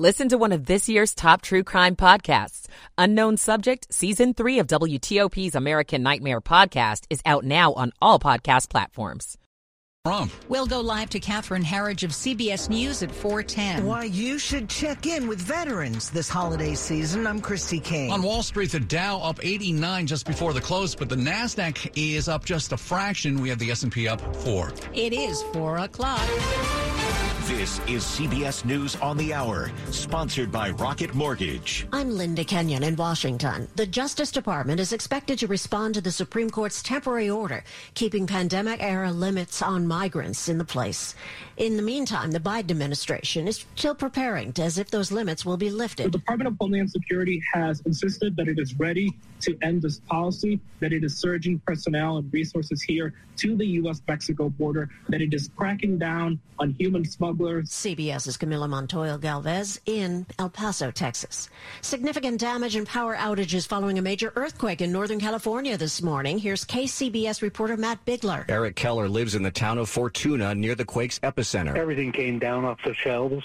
Listen to one of this year's top true crime podcasts. Unknown Subject, Season 3 of WTOP's American Nightmare podcast is out now on all podcast platforms. From. We'll go live to Catherine Herridge of CBS News at 410. Why you should check in with veterans this holiday season. I'm Christy King. On Wall Street, the Dow up 89 just before the close, but the Nasdaq is up just a fraction. We have the S&P up 4. It is 4 o'clock. This is CBS News on the Hour, sponsored by Rocket Mortgage. I'm Linda Kenyon in Washington. The Justice Department is expected to respond to the Supreme Court's temporary order keeping pandemic era limits on migrants in the place. In the meantime, the Biden administration is still preparing as if those limits will be lifted. The Department of Homeland Security has insisted that it is ready to end this policy, that it is surging personnel and resources here to the U.S. Mexico border, that it is cracking down on human smugglers. CBS's Camila Montoya Galvez in El Paso, Texas. Significant damage and power outages following a major earthquake in Northern California this morning. Here's KCBS reporter Matt Bigler. Eric Keller lives in the town of Fortuna near the quake's epicenter. Everything came down off the shelves.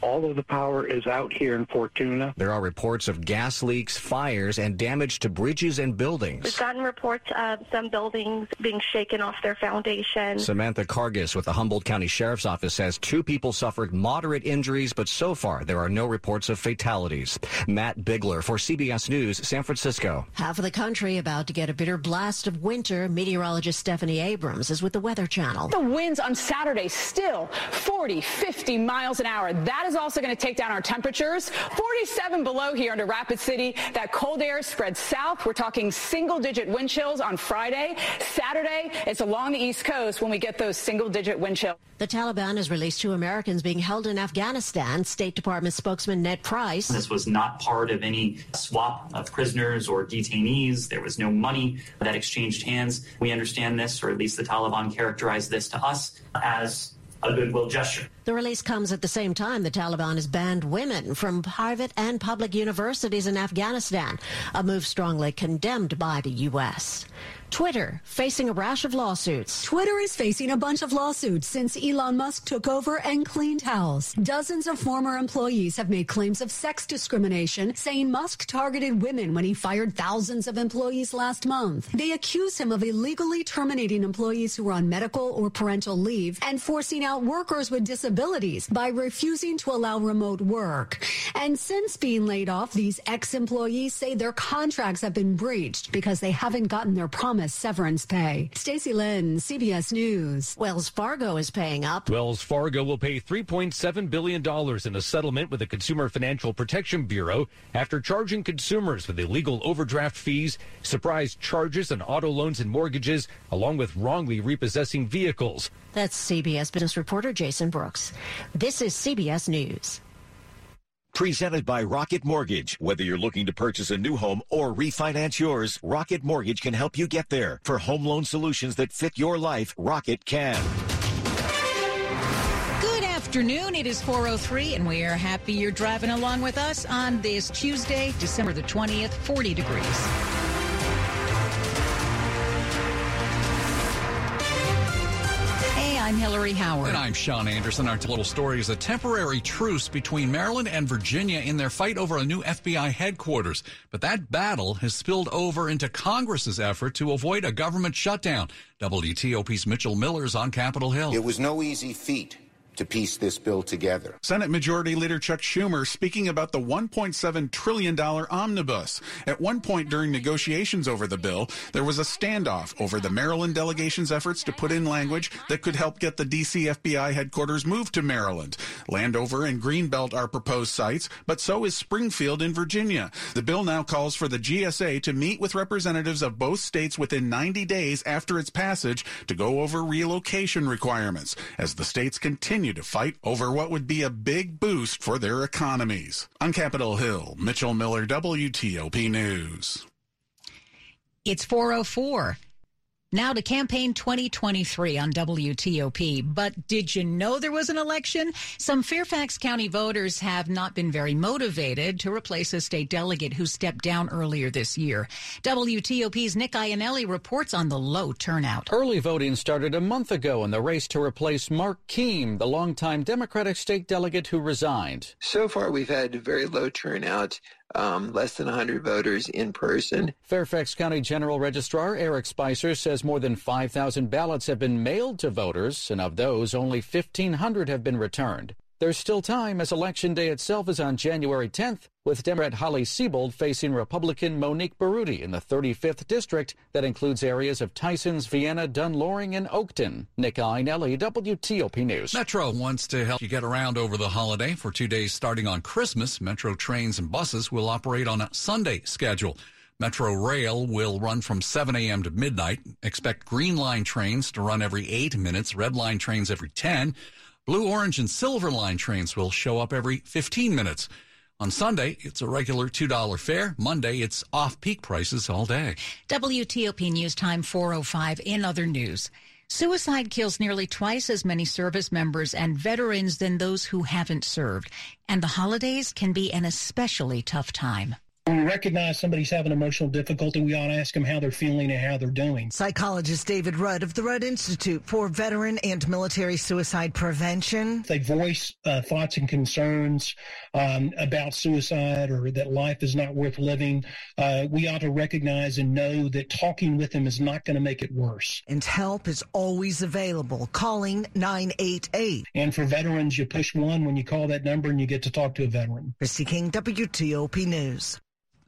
All of the power is out here in Fortuna. There are reports of gas leaks, fires, and damage to bridges and buildings. We've gotten reports of some buildings being shaken off their foundation. Samantha Karges with the Humboldt County Sheriff's Office says two people suffered moderate injuries, but so far there are no reports of fatalities. Matt Bigler for CBS News, San Francisco. Half of the country about to get a bitter blast of winter. Meteorologist Stephanie Abrams is with the Weather Channel. The winds on Saturday still 40, 50 miles an hour. That is also going to take down our temperatures. 47 below here under Rapid City. That cold air spreads south. We're talking single digit wind chills on Friday. Saturday, it's along the East Coast when we get those single digit wind chills. The Taliban has released two Americans being held in Afghanistan. State Department spokesman Ned Price. This was not part of any swap of prisoners or detainees. There was no money that exchanged hands. We understand this, or at least the Taliban characterized this to us as a goodwill gesture. The release comes at the same time the Taliban has banned women from private and public universities in Afghanistan, a move strongly condemned by the U.S. Twitter facing a rash of lawsuits. Twitter is facing a bunch of lawsuits since Elon Musk took over and cleaned house. Dozens of former employees have made claims of sex discrimination, saying Musk targeted women when he fired thousands of employees last month. They accuse him of illegally terminating employees who were on medical or parental leave and forcing out workers with disabilities by refusing to allow remote work. And since being laid off, these ex-employees say their contracts have been breached because they haven't gotten their promise severance pay. Stacy Lynn, CBS News. Wells Fargo is paying up. Wells Fargo will pay $3.7 billion in a settlement with the Consumer Financial Protection Bureau after charging consumers with illegal overdraft fees, surprise charges on auto loans and mortgages, along with wrongly repossessing vehicles. That's CBS business reporter Jason Brooks. This is CBS News. Presented by Rocket Mortgage. Whether you're looking to purchase a new home or refinance yours, Rocket Mortgage can help you get there. For home loan solutions that fit your life, Rocket can. Good afternoon. It is 403 and we are happy you're driving along with us on this Tuesday, December the 20th, 40 degrees. I'm Hillary Howard. And I'm Sean Anderson. Our little story is a temporary truce between Maryland and Virginia in their fight over a new FBI headquarters. But that battle has spilled over into Congress's effort to avoid a government shutdown. WTOP's Mitchell Miller is on Capitol Hill. It was no easy feat to piece this bill together. Senate Majority Leader Chuck Schumer speaking about the $1.7 trillion omnibus. At one point during negotiations over the bill, there was a standoff over the Maryland delegation's efforts to put in language that could help get the DC FBI headquarters moved to Maryland. Landover and Greenbelt are proposed sites, but so is Springfield in Virginia. The bill now calls for the GSA to meet with representatives of both states within 90 days after its passage to go over relocation requirements as the states continue to fight over what would be a big boost for their economies. On Capitol Hill, Mitchell Miller, WTOP News. It's 404. Now to campaign 2023 on WTOP. But did you know there was an election? Some Fairfax County voters have not been very motivated to replace a state delegate who stepped down earlier this year. WTOP's Nick Iannelli reports on the low turnout. Early voting started a month ago in the race to replace Mark Keam, the longtime Democratic state delegate who resigned. So far, we've had very low turnout um, less than 100 voters in person. Fairfax County General Registrar Eric Spicer says more than 5,000 ballots have been mailed to voters, and of those, only 1,500 have been returned. There's still time as Election Day itself is on January 10th, with Democrat Holly Seibold facing Republican Monique Baroudi in the 35th District that includes areas of Tysons, Vienna, Dunn-Loring, and Oakton. Nick Iannelli, WTOP News. Metro wants to help you get around over the holiday. For two days starting on Christmas, Metro trains and buses will operate on a Sunday schedule. Metro Rail will run from 7 a.m. to midnight. Expect Green Line trains to run every eight minutes, Red Line trains every 10. Blue, orange, and silver line trains will show up every 15 minutes. On Sunday, it's a regular $2 fare. Monday, it's off peak prices all day. WTOP News Time 405 in other news. Suicide kills nearly twice as many service members and veterans than those who haven't served. And the holidays can be an especially tough time. When we recognize somebody's having emotional difficulty, we ought to ask them how they're feeling and how they're doing. Psychologist David Rudd of the Rudd Institute for Veteran and Military Suicide Prevention. They voice uh, thoughts and concerns um, about suicide or that life is not worth living. Uh, we ought to recognize and know that talking with them is not going to make it worse. And help is always available. Calling 988. And for veterans, you push one when you call that number and you get to talk to a veteran. Christy King, WTOP News.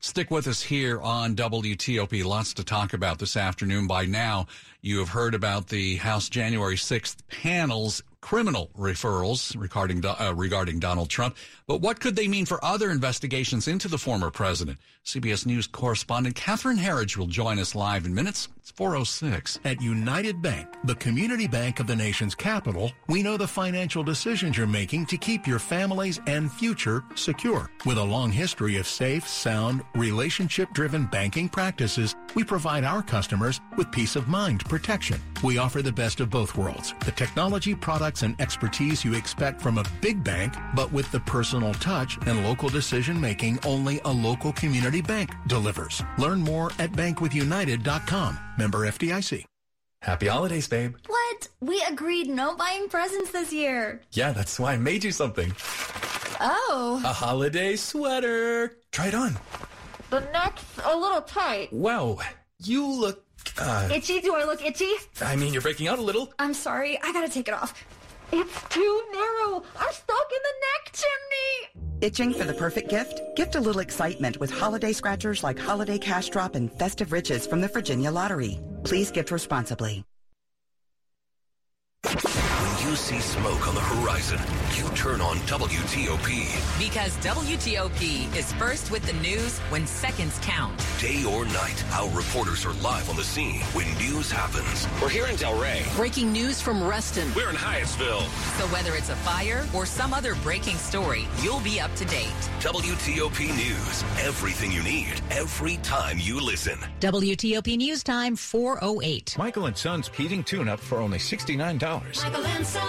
Stick with us here on WTOP. Lots to talk about this afternoon. By now, you have heard about the House January 6th panel's criminal referrals regarding uh, regarding Donald Trump. But what could they mean for other investigations into the former president? CBS News correspondent Catherine Herridge will join us live in minutes. It's 406. At United Bank, the community bank of the nation's capital, we know the financial decisions you're making to keep your families and future secure. With a long history of safe, sound, relationship-driven banking practices, we provide our customers with peace of mind protection. We offer the best of both worlds, the technology products and expertise you expect from a big bank, but with the personal touch and local decision making only a local community bank delivers. Learn more at bankwithunited.com. Member FDIC. Happy holidays, babe. What? We agreed no buying presents this year. Yeah, that's why I made you something. Oh. A holiday sweater. Try it on. The neck's a little tight. Wow. You look uh, itchy? Do I look itchy? I mean, you're breaking out a little. I'm sorry. I gotta take it off. It's too narrow. I'm stuck in the neck chimney. Itching for the perfect gift? Gift a little excitement with holiday scratchers like Holiday Cash Drop and Festive Riches from the Virginia Lottery. Please gift responsibly. When you see smoke on the horizon, you turn on WTOP. Because WTOP is first with the news when seconds count. Day or night, our reporters are live on the scene when news happens. We're here in Delray. Breaking news from Reston. We're in Hyattsville. So whether it's a fire or some other breaking story, you'll be up to date. WTOP News. Everything you need, every time you listen. WTOP News Time 408. Michael and Son's heating tune-up for only $69. Michael and Son.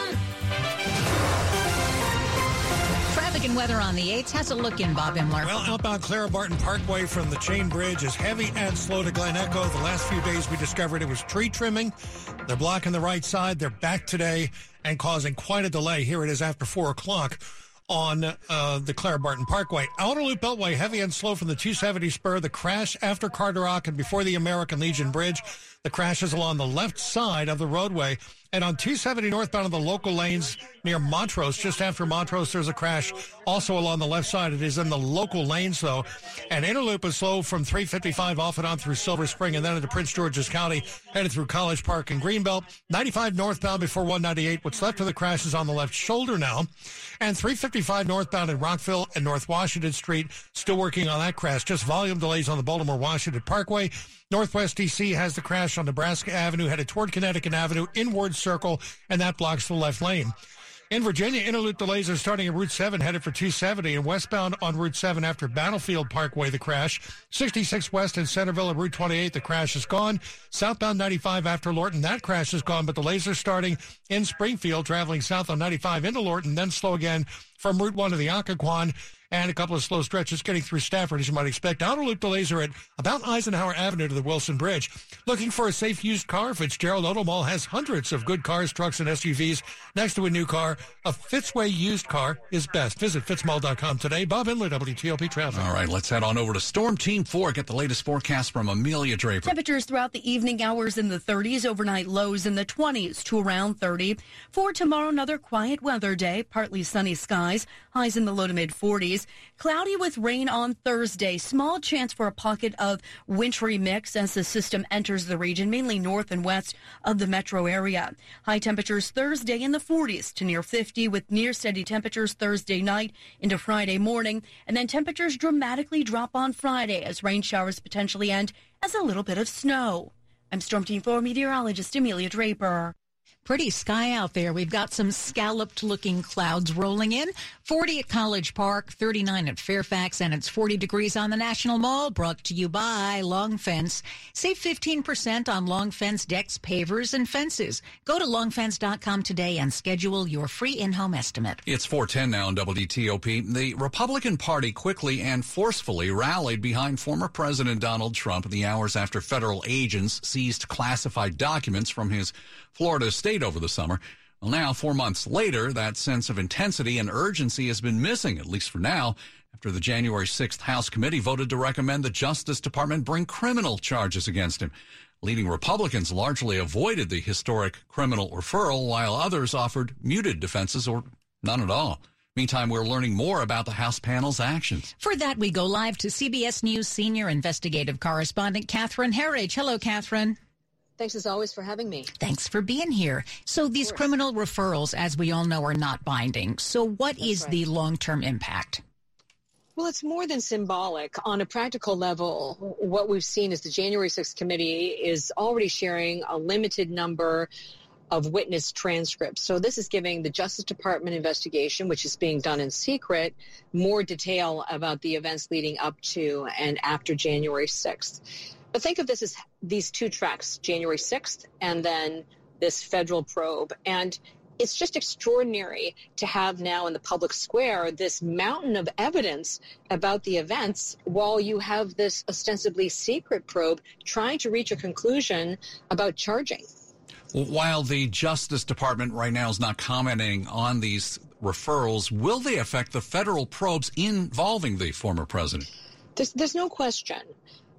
Traffic and weather on the 8th. has a look in, Bob Imler? Well, outbound Clara Barton Parkway from the Chain Bridge is heavy and slow to Glen Echo. The last few days we discovered it was tree trimming. They're blocking the right side. They're back today and causing quite a delay. Here it is after 4 o'clock on uh, the Clara Barton Parkway. Outer Loop Beltway, heavy and slow from the 270 spur. The crash after Carderock and before the American Legion Bridge. The crash is along the left side of the roadway. And on 270 northbound of the local lanes near Montrose, just after Montrose, there's a crash also along the left side. It is in the local lanes, though. And Interloop is slow from 355 off and on through Silver Spring and then into Prince George's County, headed through College Park and Greenbelt. 95 northbound before 198. What's left of the crash is on the left shoulder now. And 355 northbound in Rockville and North Washington Street, still working on that crash. Just volume delays on the Baltimore Washington Parkway. Northwest DC has the crash on Nebraska Avenue headed toward Connecticut Avenue, inward circle, and that blocks the left lane. In Virginia, inner loop delays are starting at Route 7, headed for 270, and westbound on Route 7 after Battlefield Parkway, the crash. 66 west in Centreville and Route 28, the crash is gone. Southbound 95 after Lorton, that crash is gone, but delays are starting in Springfield, traveling south on 95 into Lorton, then slow again from Route 1 to the Occoquan and a couple of slow stretches getting through Stafford, as you might expect. Outer loop delays are at about Eisenhower Avenue to the Wilson Bridge. Looking for a safe used car? Fitzgerald Auto Mall has hundreds of good cars, trucks, and SUVs next to a new car. A Fitzway used car is best. Visit fitzmall.com today. Bob Imler, WTOP Traffic. All right, let's head on over to Storm Team 4. Get the latest forecast from Amelia Draper. Temperatures throughout the evening hours in the 30s, overnight lows in the 20s to around 30. For tomorrow, another quiet weather day, partly sunny skies, highs in the low to mid 40s. Cloudy with rain on Thursday. Small chance for a pocket of wintry mix as the system enters the region, mainly north and west of the metro area. High temperatures Thursday in the 40s to near 50 with near steady temperatures Thursday night into Friday morning. And then temperatures dramatically drop on Friday as rain showers potentially end as a little bit of snow. I'm Storm Team 4 meteorologist Amelia Draper. Pretty sky out there. We've got some scalloped looking clouds rolling in. 40 at College Park, 39 at Fairfax, and it's 40 degrees on the National Mall. Brought to you by Long Fence. Save 15% on Long Fence decks, pavers, and fences. Go to longfence.com today and schedule your free in-home estimate. It's 410 now on WTOP. The Republican Party quickly and forcefully rallied behind former President Donald Trump in the hours after federal agents seized classified documents from his Florida state over the summer. Well, now, four months later, that sense of intensity and urgency has been missing, at least for now, after the January 6th House committee voted to recommend the Justice Department bring criminal charges against him. Leading Republicans largely avoided the historic criminal referral, while others offered muted defenses or none at all. Meantime, we're learning more about the House panel's actions. For that, we go live to CBS News senior investigative correspondent Catherine Herridge. Hello, Catherine. Thanks as always for having me. Thanks for being here. So these criminal referrals, as we all know, are not binding. So what That's is right. the long-term impact? Well, it's more than symbolic. On a practical level, what we've seen is the January 6th committee is already sharing a limited number of witness transcripts. So this is giving the Justice Department investigation, which is being done in secret, more detail about the events leading up to and after January 6th. But think of this as these two tracks, January 6th and then this federal probe. And it's just extraordinary to have now in the public square this mountain of evidence about the events while you have this ostensibly secret probe trying to reach a conclusion about charging. While the Justice Department right now is not commenting on these referrals, will they affect the federal probes involving the former president? There's, there's no question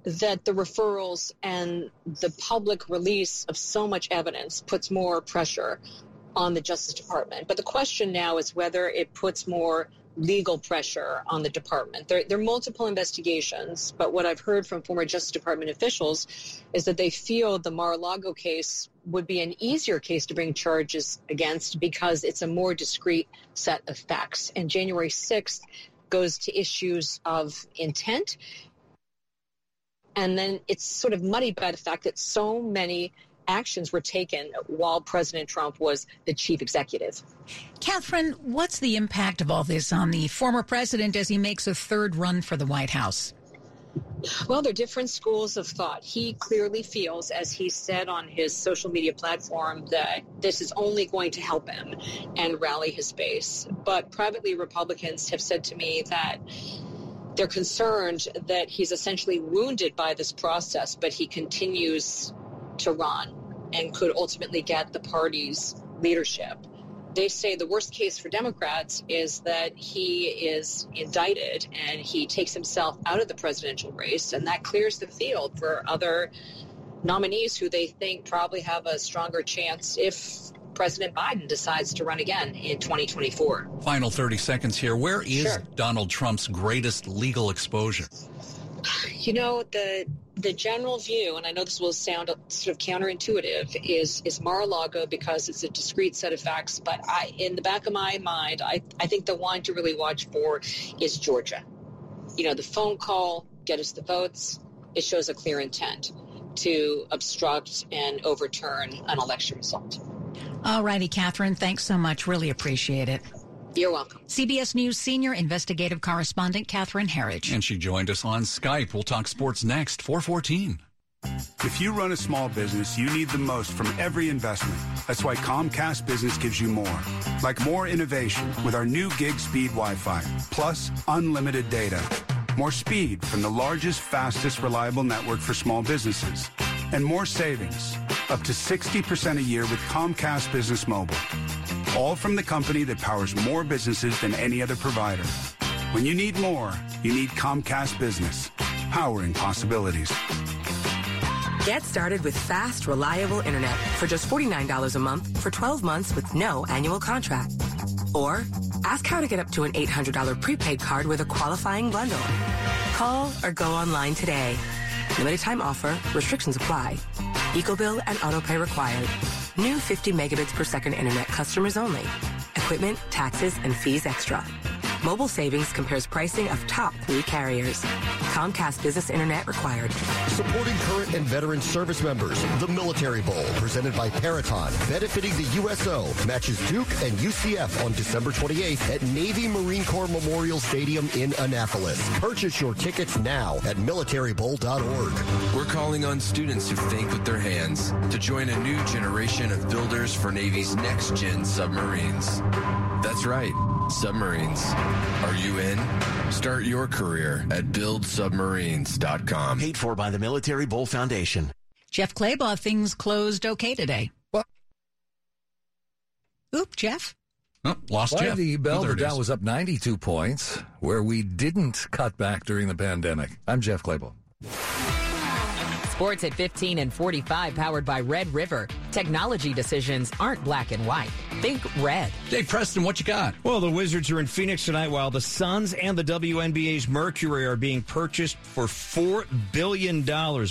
that the referrals and the public release of so much evidence puts more pressure on the Justice Department. But the question now is whether it puts more legal pressure on the department. There, there are multiple investigations, but what I've heard from former Justice Department officials is that they feel the Mar-a-Lago case would be an easier case to bring charges against because it's a more discrete set of facts. And January 6th goes to issues of intent and then it's sort of muddied by the fact that so many actions were taken while President Trump was the chief executive. Catherine, what's the impact of all this on the former president as he makes a third run for the White House? Well, there are different schools of thought. He clearly feels, as he said on his social media platform, that this is only going to help him and rally his base. But privately, Republicans have said to me that they're concerned that he's essentially wounded by this process, but he continues to run and could ultimately get the party's leadership. They say the worst case for Democrats is that he is indicted and he takes himself out of the presidential race, and that clears the field for other nominees who they think probably have a stronger chance if President Biden decides to run again in 2024. Final 30 seconds here. Where is Sure. Donald Trump's greatest legal exposure? You know, the the general view, and I know this will sound sort of counterintuitive, is is Mar-a-Lago because it's a discrete set of facts. But I, in the back of my mind, I I think the one to really watch for is Georgia. You know, the phone call, get us the votes. It shows a clear intent to obstruct and overturn an election result. All righty, Catherine. Thanks so much. Really appreciate it. You're welcome. CBS News senior investigative correspondent Catherine Herridge. And she joined us on Skype. We'll talk sports next, 414. If you run a small business, you need the most from every investment. That's why Comcast Business gives you more. Like more innovation with our new gig speed Wi Fi, plus unlimited data. More speed from the largest, fastest, reliable network for small businesses. And more savings, up to 60% a year with Comcast Business Mobile. All from the company that powers more businesses than any other provider. When you need more, you need Comcast Business, powering possibilities. Get started with fast, reliable internet for just $49 a month for 12 months with no annual contract. Or ask how to get up to an $800 prepaid card with a qualifying bundle. Call or go online today. Limited time offer, restrictions apply. EcoBill and autopay required. New 50 megabits per second internet customers only. Equipment, taxes, and fees extra. Mobile savings compares pricing of top three carriers. Comcast Business Internet required. Supporting current and veteran service members, the Military Bowl, presented by Peraton, benefiting the USO, matches Duke and UCF on December 28th at Navy Marine Corps Memorial Stadium in Annapolis. Purchase your tickets now at militarybowl.org. We're calling on students who think with their hands to join a new generation of builders for Navy's next gen submarines. That's right, submarines. Are you in? Start your career at buildsubmarines.com. Paid for by the Military Bowl Foundation. Jeff Clabaugh, things closed okay today. What? Oop, Jeff. Oh, lost By Jeff. the bell, Oh, there the it Dow was up 92 points, where we didn't cut back during the pandemic. I'm Jeff Clabaugh. Sports at 15 and 45, powered by Red River. Technology decisions aren't black and white. Think red. Dave Preston, what you got? Well, the Wizards are in Phoenix tonight while the Suns and the WNBA's Mercury are being purchased for $4 billion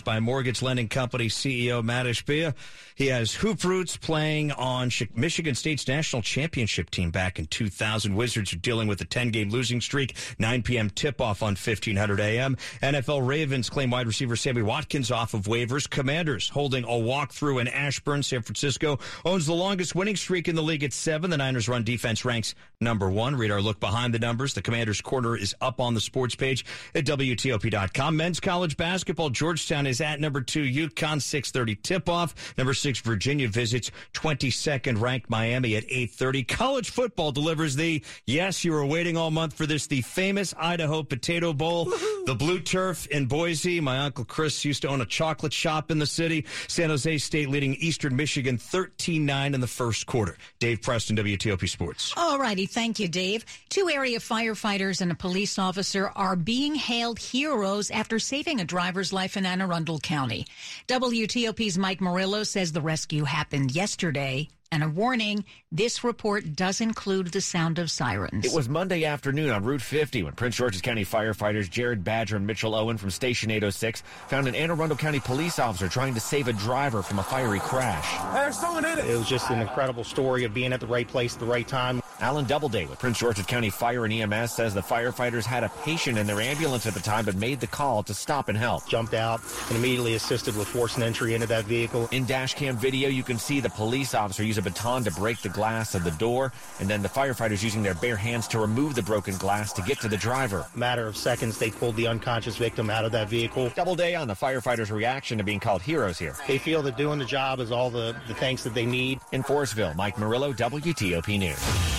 by mortgage lending company CEO Matt Ishbia. He has hoop roots playing on Michigan State's national championship team back in 2000. Wizards are dealing with a 10 game losing streak. 9 p.m. tip off on 1500 a.m. NFL Ravens claim wide receiver Sammy Watkins off of waivers. Commanders holding a walkthrough in Ashburn, San Francisco. Owns the longest winning streak in the league at seven. The Niners run defense ranks number one. Read our look behind the numbers. The Commanders corner is up on the sports page at WTOP.com. Men's college basketball. Georgetown is at number two. UConn 630 tip off. Number six, Virginia visits 22nd ranked Miami at 830. College football delivers the, yes, you were waiting all month for this, the famous Idaho Potato Bowl. The blue turf in Boise. My uncle Chris used to own a chocolate shop in the city. San Jose State leading Eastern Michigan 13-9 in the first quarter. Dave Preston, WTOP Sports. All righty. Thank you, Dave. Two area firefighters and a police officer are being hailed heroes after saving a driver's life in Anne Arundel County. WTOP's Mike Murillo says the rescue happened yesterday. And a warning, this report does include the sound of sirens. It was Monday afternoon on Route 50 when Prince George's County firefighters Jared Badger and Mitchell Owen from Station 806 found an Anne Arundel County police officer trying to save a driver from a fiery crash. There's someone in it. It was just an incredible story of being at the right place at the right time. Alan Doubleday with Prince George's County Fire and EMS says the firefighters had a patient in their ambulance at the time but made the call to stop and help. Jumped out and immediately assisted with forcing entry into that vehicle. In dash cam video, you can see the police officer use a baton to break the glass of the door, and then the firefighters using their bare hands to remove the broken glass to get to the driver. Matter of seconds, they pulled the unconscious victim out of that vehicle. Doubleday on the firefighters' reaction to being called heroes here. They feel that doing the job is all the, the thanks that they need. In Forestville, Mike Murillo, WTOP News.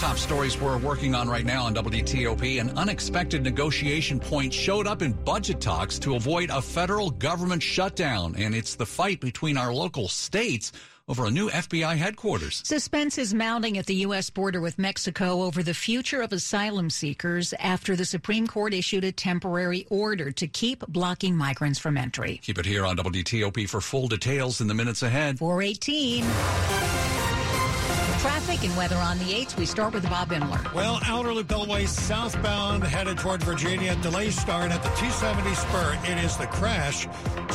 Top stories we're working on right now on WTOP. An unexpected negotiation point showed up in budget talks to avoid a federal government shutdown. And it's the fight between our local states over a new FBI headquarters. Suspense is mounting at the U.S. border with Mexico over the future of asylum seekers after the Supreme Court issued a temporary order to keep blocking migrants from entry. Keep it here on WTOP for full details in the minutes ahead. 418. Traffic and weather on the 8th. We start with Bob Imler. Well, Outer Loop Beltway southbound headed toward Virginia. Delay start at the 270 spur. It is the crash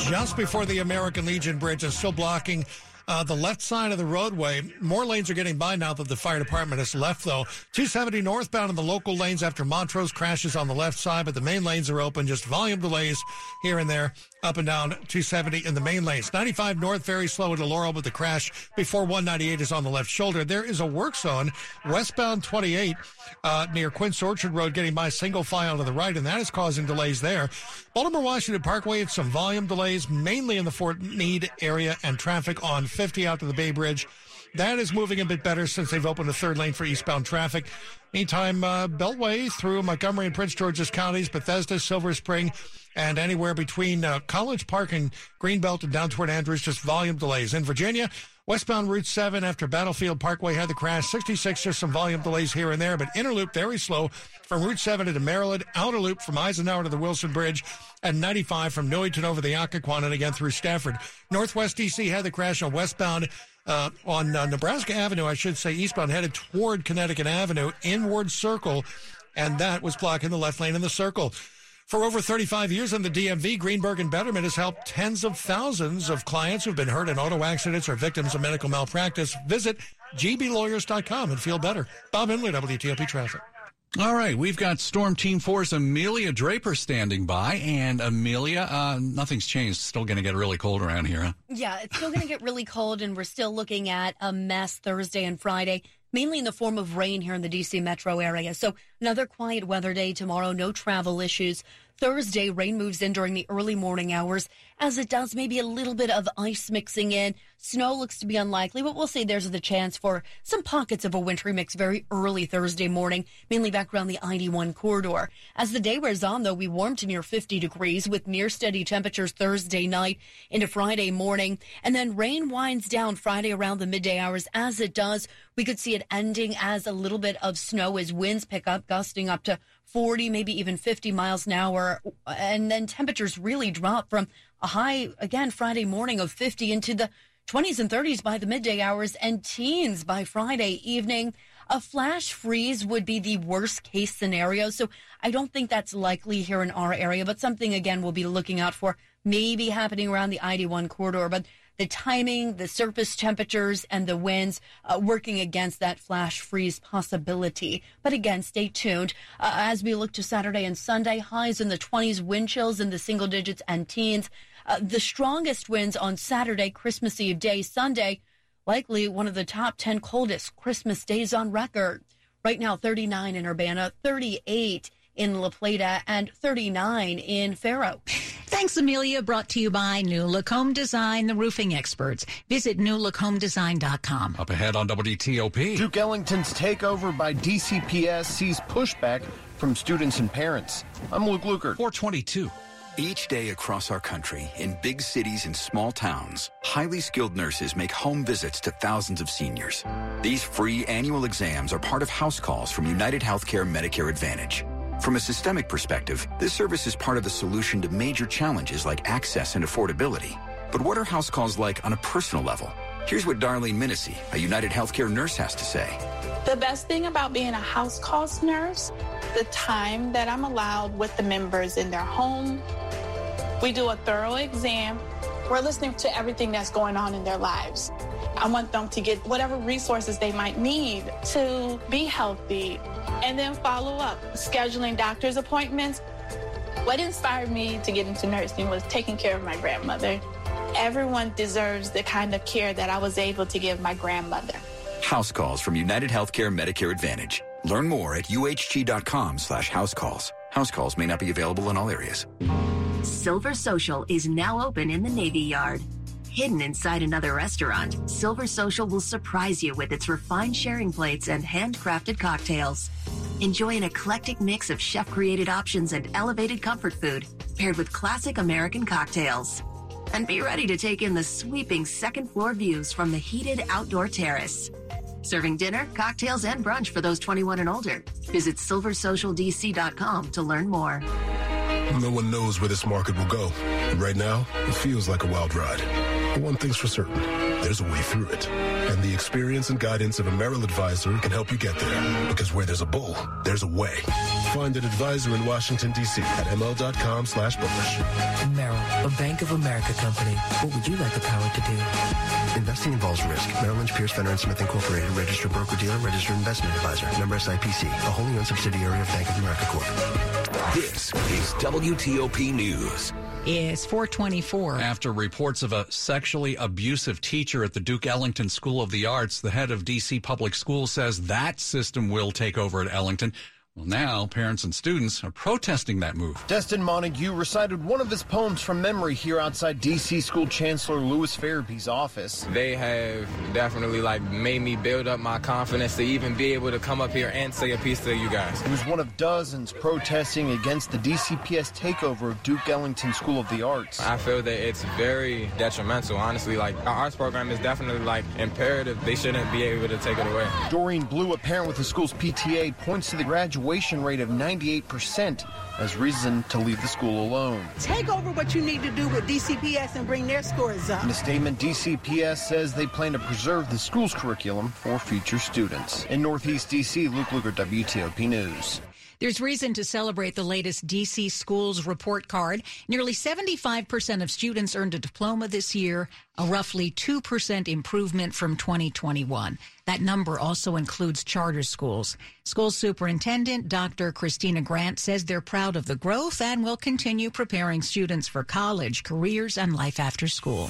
just before the American Legion Bridge is still blocking uh, the left side of the roadway. More lanes are getting by now that the fire department has left, though. 270 northbound in the local lanes after Montrose crashes on the left side, but the main lanes are open. Just volume delays here and there, up and down 270 in the main lanes. 95 north, very slow into Laurel with the crash before 198 is on the left shoulder. There is a work zone westbound 28 uh, near Quince Orchard Road, getting by single file to the right, and that is causing delays there. Baltimore Washington Parkway, it's some volume delays, mainly in the Fort Meade area, and traffic on 50 out to the Bay Bridge. That is moving a bit better since they've opened a third lane for eastbound traffic. Meantime, uh, Beltway through Montgomery and Prince George's counties, Bethesda, Silver Spring, and anywhere between uh, College Park and Greenbelt and down toward Andrews, just volume delays. In Virginia, westbound Route 7 after Battlefield Parkway had the crash. 66, just some volume delays here and there, but inner loop very slow from Route 7 into Maryland, outer loop from Eisenhower to the Wilson Bridge, and 95 from Newington over the Occoquan and again through Stafford. Northwest DC had the crash on westbound uh, on uh, Nebraska Avenue, I should say, eastbound, headed toward Connecticut Avenue, inward circle, and that was blocking the left lane in the circle. For over 35 years in the DMV, Greenberg and Betterman has helped tens of thousands of clients who've been hurt in auto accidents or victims of medical malpractice. Visit gblawyers.com and feel better. Bob Imler, WTOP Traffic. All right, we've got Storm Team 4's Amelia Draper standing by. And Amelia, uh, nothing's changed. Still going to get really cold around here, huh? Yeah, it's still going to get really cold, and we're still looking at a mess Thursday and Friday, mainly in the form of rain here in the DC metro area. So another quiet weather day tomorrow, no travel issues. Thursday, rain moves in during the early morning hours, as it does maybe a little bit of ice mixing in. Snow looks to be unlikely, but we'll see there's the chance for some pockets of a wintry mix very early Thursday morning, mainly back around the ID1 corridor. As the day wears on, though, we warm to near 50 degrees with near steady temperatures Thursday night into Friday morning. And then rain winds down Friday around the midday hours. As it does, we could see it ending as a little bit of snow as winds pick up, gusting up to 40, maybe even 50 miles an hour. And then temperatures really drop from a high, again, Friday morning of 50 into the 20s and 30s by the midday hours and teens by Friday evening. A flash freeze would be the worst case scenario. So I don't think that's likely here in our area, but something again we'll be looking out for maybe happening around the ID1 corridor. But the timing, the surface temperatures, and the winds uh, working against that flash freeze possibility. But again, stay tuned uh, as we look to Saturday and Sunday. Highs in the 20s, wind chills in the single digits and teens. Uh, the strongest winds on Saturday, Christmas Eve day, Sunday, likely one of the top 10 coldest Christmas days on record. Right now, 39 in Urbana, 38 in La Plata, and 39 in Faro. Thanks, Amelia. Brought to you by New Lacombe Design, the roofing experts. Visit newlacombedesign.com. Up ahead on WTOP. Duke Ellington's takeover by DCPS sees pushback from students and parents. I'm Luke Lukert. 422. Each day across our country, in big cities and small towns, highly skilled nurses make home visits to thousands of seniors. These free annual exams are part of house calls from United Healthcare Medicare Advantage. From a systemic perspective, this service is part of the solution to major challenges like access and affordability. But what are house calls like on a personal level? Here's what Darlene Minissi, a United Healthcare nurse, has to say. The best thing about being a house calls nurse, the time that I'm allowed with the members in their home. We do a thorough exam. We're listening to everything that's going on in their lives. I want them to get whatever resources they might need to be healthy and then follow up, scheduling doctor's appointments. What inspired me to get into nursing was taking care of my grandmother. Everyone deserves the kind of care that I was able to give my grandmother. House calls from United Healthcare Medicare Advantage. Learn more at uhg.com slash house calls. House calls may not be available in all areas. Silver Social is now open in the Navy Yard. Hidden inside another restaurant, Silver Social will surprise you with its refined sharing plates and handcrafted cocktails. Enjoy an eclectic mix of chef created options and elevated comfort food paired with classic American cocktails. And be ready to take in the sweeping second floor views from the heated outdoor terrace. Serving dinner, cocktails, and brunch for those 21 and older. Visit silversocialdc.com to learn more. No one knows where this market will go. Right now, it feels like a wild ride. But one thing's for certain there's a way through it. And the experience and guidance of a Merrill advisor can help you get there. Because where there's a bull, there's a way. Find an advisor in Washington, D.C. at ml.com slash bullish. Merrill, a Bank of America company. What would you like the power to do? Investing involves risk. Merrill Lynch, Pierce, Fenner & Smith Incorporated, registered broker-dealer, registered investment advisor. Member SIPC, a wholly owned subsidiary of Bank of America Corp. This is WTOP News. Is 424. After reports of a sexually abusive teacher at the Duke Ellington School of the Arts, the head of DC Public Schools says that system will take over at Ellington. Well, now parents and students are protesting that move. Destin Montague recited one of his poems from memory here outside D.C. School Chancellor Lewis Ferebee's office. They have definitely like made me build up my confidence to even be able to come up here and say a piece to you guys. He was one of dozens protesting against the DCPS takeover of Duke Ellington School of the Arts. I feel that it's very detrimental, honestly. Like our arts program is definitely like imperative. They shouldn't be able to take it away. Doreen Blue, a parent with the school's PTA, points to the graduation graduation rate of 98% as reason to leave the school alone. Take over what you need to do with DCPS and bring their scores up. In a statement, DCPS says they plan to preserve the school's curriculum for future students. In Northeast DC, Luke Lukert, WTOP News. There's reason to celebrate the latest DC Schools report card. Nearly 75% of students earned a diploma this year, a roughly 2% improvement from 2021. That number also includes charter schools. School Superintendent Dr. Christina Grant says they're proud of the growth and will continue preparing students for college, careers, and life after school.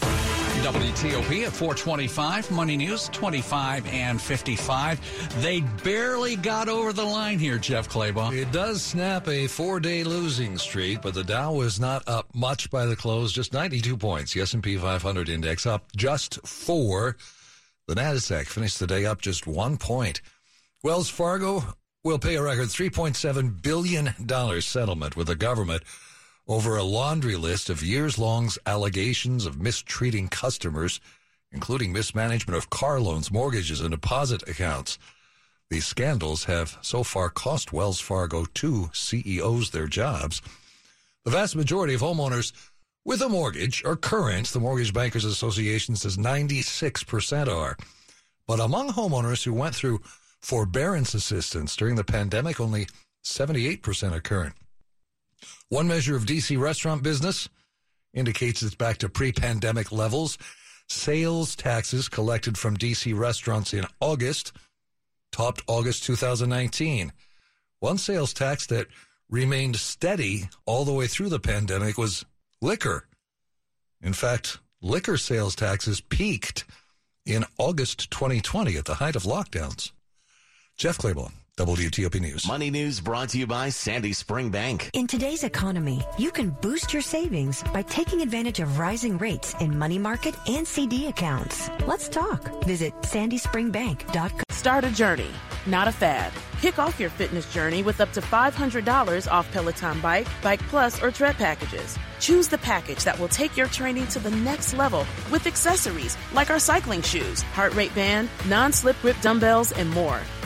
WTOP at 425, Money News 25 and 55. They barely got over the line here, Jeff Clabaugh. It does snap a four day losing streak, but the Dow was not up much by the close, just 92 points. The S&P 500 index up just four. The Nasdaq finished the day up just one point. Wells Fargo will pay a record $3.7 billion settlement with the government over a laundry list of years long allegations of mistreating customers, including mismanagement of car loans, mortgages, and deposit accounts. These scandals have so far cost Wells Fargo two CEOs their jobs. The vast majority of homeowners with a mortgage are current. The Mortgage Bankers Association says 96% are. But among homeowners who went through forbearance assistance during the pandemic, only 78% are current. One measure of DC restaurant business indicates it's back to pre pandemic levels. Sales taxes collected from DC restaurants in August topped August 2019. One sales tax that remained steady all the way through the pandemic was liquor. In fact, liquor sales taxes peaked in August 2020 at the height of lockdowns. Jeff Clabaugh. WTOP News. Money News brought to you by Sandy Spring Bank. In today's economy, you can boost your savings by taking advantage of rising rates in money market and CD accounts. Let's talk. Visit sandyspringbank.com. Start a journey, not a fad. Kick off your fitness journey with up to $500 off Peloton Bike, Bike Plus, or Tread packages. Choose the package that will take your training to the next level with accessories like our cycling shoes, heart rate band, non slip grip dumbbells, and more.